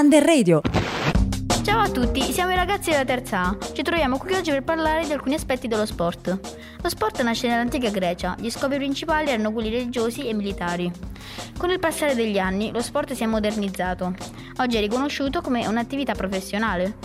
Under Radio. Ciao a tutti, siamo i ragazzi della terza A. Ci troviamo qui oggi per parlare di alcuni aspetti dello sport. Lo sport nasce nell'antica Grecia, gli scopi principali erano quelli religiosi e militari. Con il passare degli anni lo sport si è modernizzato. Oggi è riconosciuto come un'attività professionale.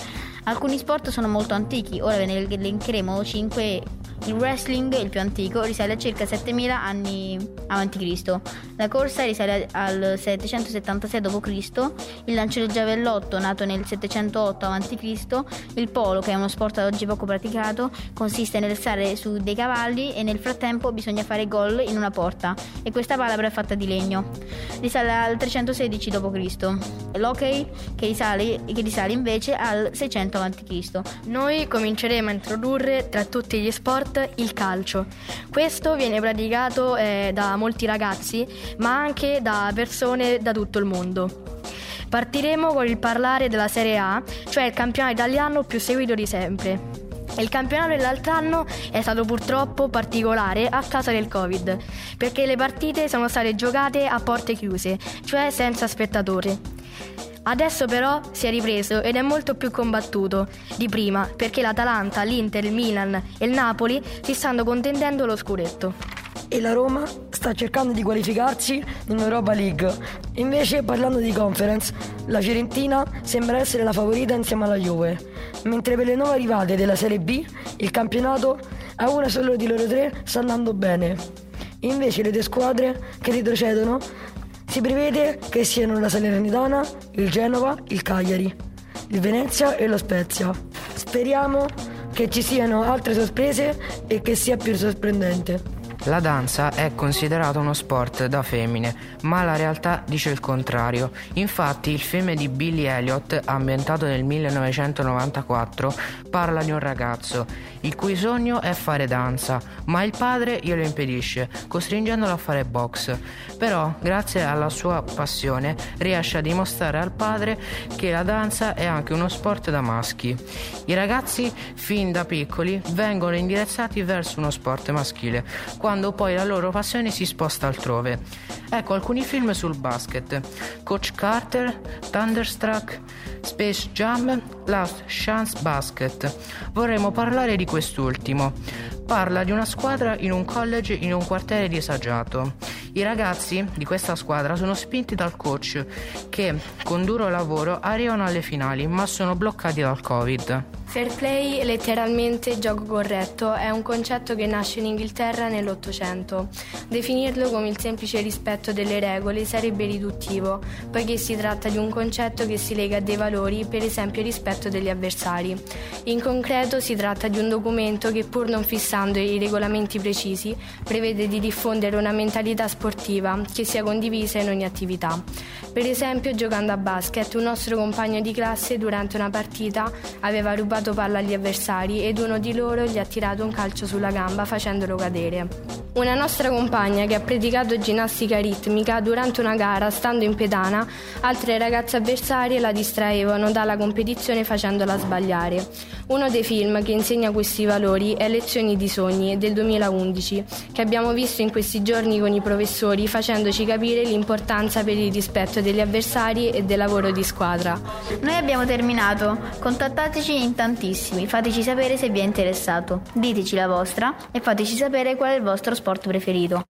Alcuni sport sono molto antichi, ora ve ne elencheremo 5 il wrestling, il più antico, risale a circa 7000 anni a.C. La corsa risale al 776 d.C. Il lancio del giavellotto, nato nel 708 a.C. Il polo, che è uno sport oggi poco praticato, consiste nel stare su dei cavalli e nel frattempo bisogna fare gol in una porta e questa palabra è fatta di legno. Risale al 316 d.C. L'hockey, che risale, che risale invece al 600 a.C. Noi cominceremo a introdurre tra tutti gli sport il calcio. Questo viene praticato eh, da molti ragazzi, ma anche da persone da tutto il mondo. Partiremo con il parlare della Serie A, cioè il campionato italiano più seguito di sempre. Il campionato dell'altro anno è stato purtroppo particolare a causa del Covid, perché le partite sono state giocate a porte chiuse, cioè senza spettatori. Adesso però si è ripreso ed è molto più combattuto di prima perché l'Atalanta, l'Inter, il Milan e il Napoli si stanno contendendo lo scudetto. E la Roma sta cercando di qualificarsi in Europa League. Invece, parlando di conference, la Fiorentina sembra essere la favorita insieme alla Juve, mentre per le nuove arrivate della Serie B il campionato a una solo di loro tre sta andando bene. Invece le due squadre che retrocedono si prevede che siano la Salernitana, il Genova, il Cagliari, il Venezia e lo Spezia. Speriamo che ci siano altre sorprese e che sia più sorprendente. La danza è considerata uno sport da femmine, ma la realtà dice il contrario. Infatti il film di Billy Elliot, ambientato nel 1994, parla di un ragazzo il cui sogno è fare danza, ma il padre glielo impedisce, costringendolo a fare box. Però, grazie alla sua passione, riesce a dimostrare al padre che la danza è anche uno sport da maschi. I ragazzi, fin da piccoli, vengono indirizzati verso uno sport maschile, quando poi la loro passione si sposta altrove. Ecco alcuni film sul basket: Coach Carter, Thunderstruck, Space Jam, Last Chance Basket. Vorremmo parlare di quest'ultimo. Parla di una squadra in un college in un quartiere disagiato. I ragazzi di questa squadra sono spinti dal coach che con duro lavoro arrivano alle finali ma sono bloccati dal Covid. Fair play, letteralmente gioco corretto, è un concetto che nasce in Inghilterra nell'Ottocento. Definirlo come il semplice rispetto delle regole sarebbe riduttivo, poiché si tratta di un concetto che si lega a dei valori, per esempio il rispetto degli avversari. In concreto si tratta di un documento che pur non fissando i regolamenti precisi, prevede di diffondere una mentalità sportiva che sia condivisa in ogni attività. Per esempio, giocando a basket, un nostro compagno di classe durante una partita aveva rubato palla agli avversari ed uno di loro gli ha tirato un calcio sulla gamba facendolo cadere. Una nostra compagna che ha praticato ginnastica ritmica durante una gara stando in pedana, altre ragazze avversarie la distraevano dalla competizione facendola sbagliare. Uno dei film che insegna questi valori è Lezioni di sogni del 2011, che abbiamo visto in questi giorni con i professori facendoci capire l'importanza per il rispetto degli avversari e del lavoro di squadra. Noi abbiamo terminato, contattateci in tantissimi, fateci sapere se vi è interessato, diteci la vostra e fateci sapere qual è il vostro sport preferito.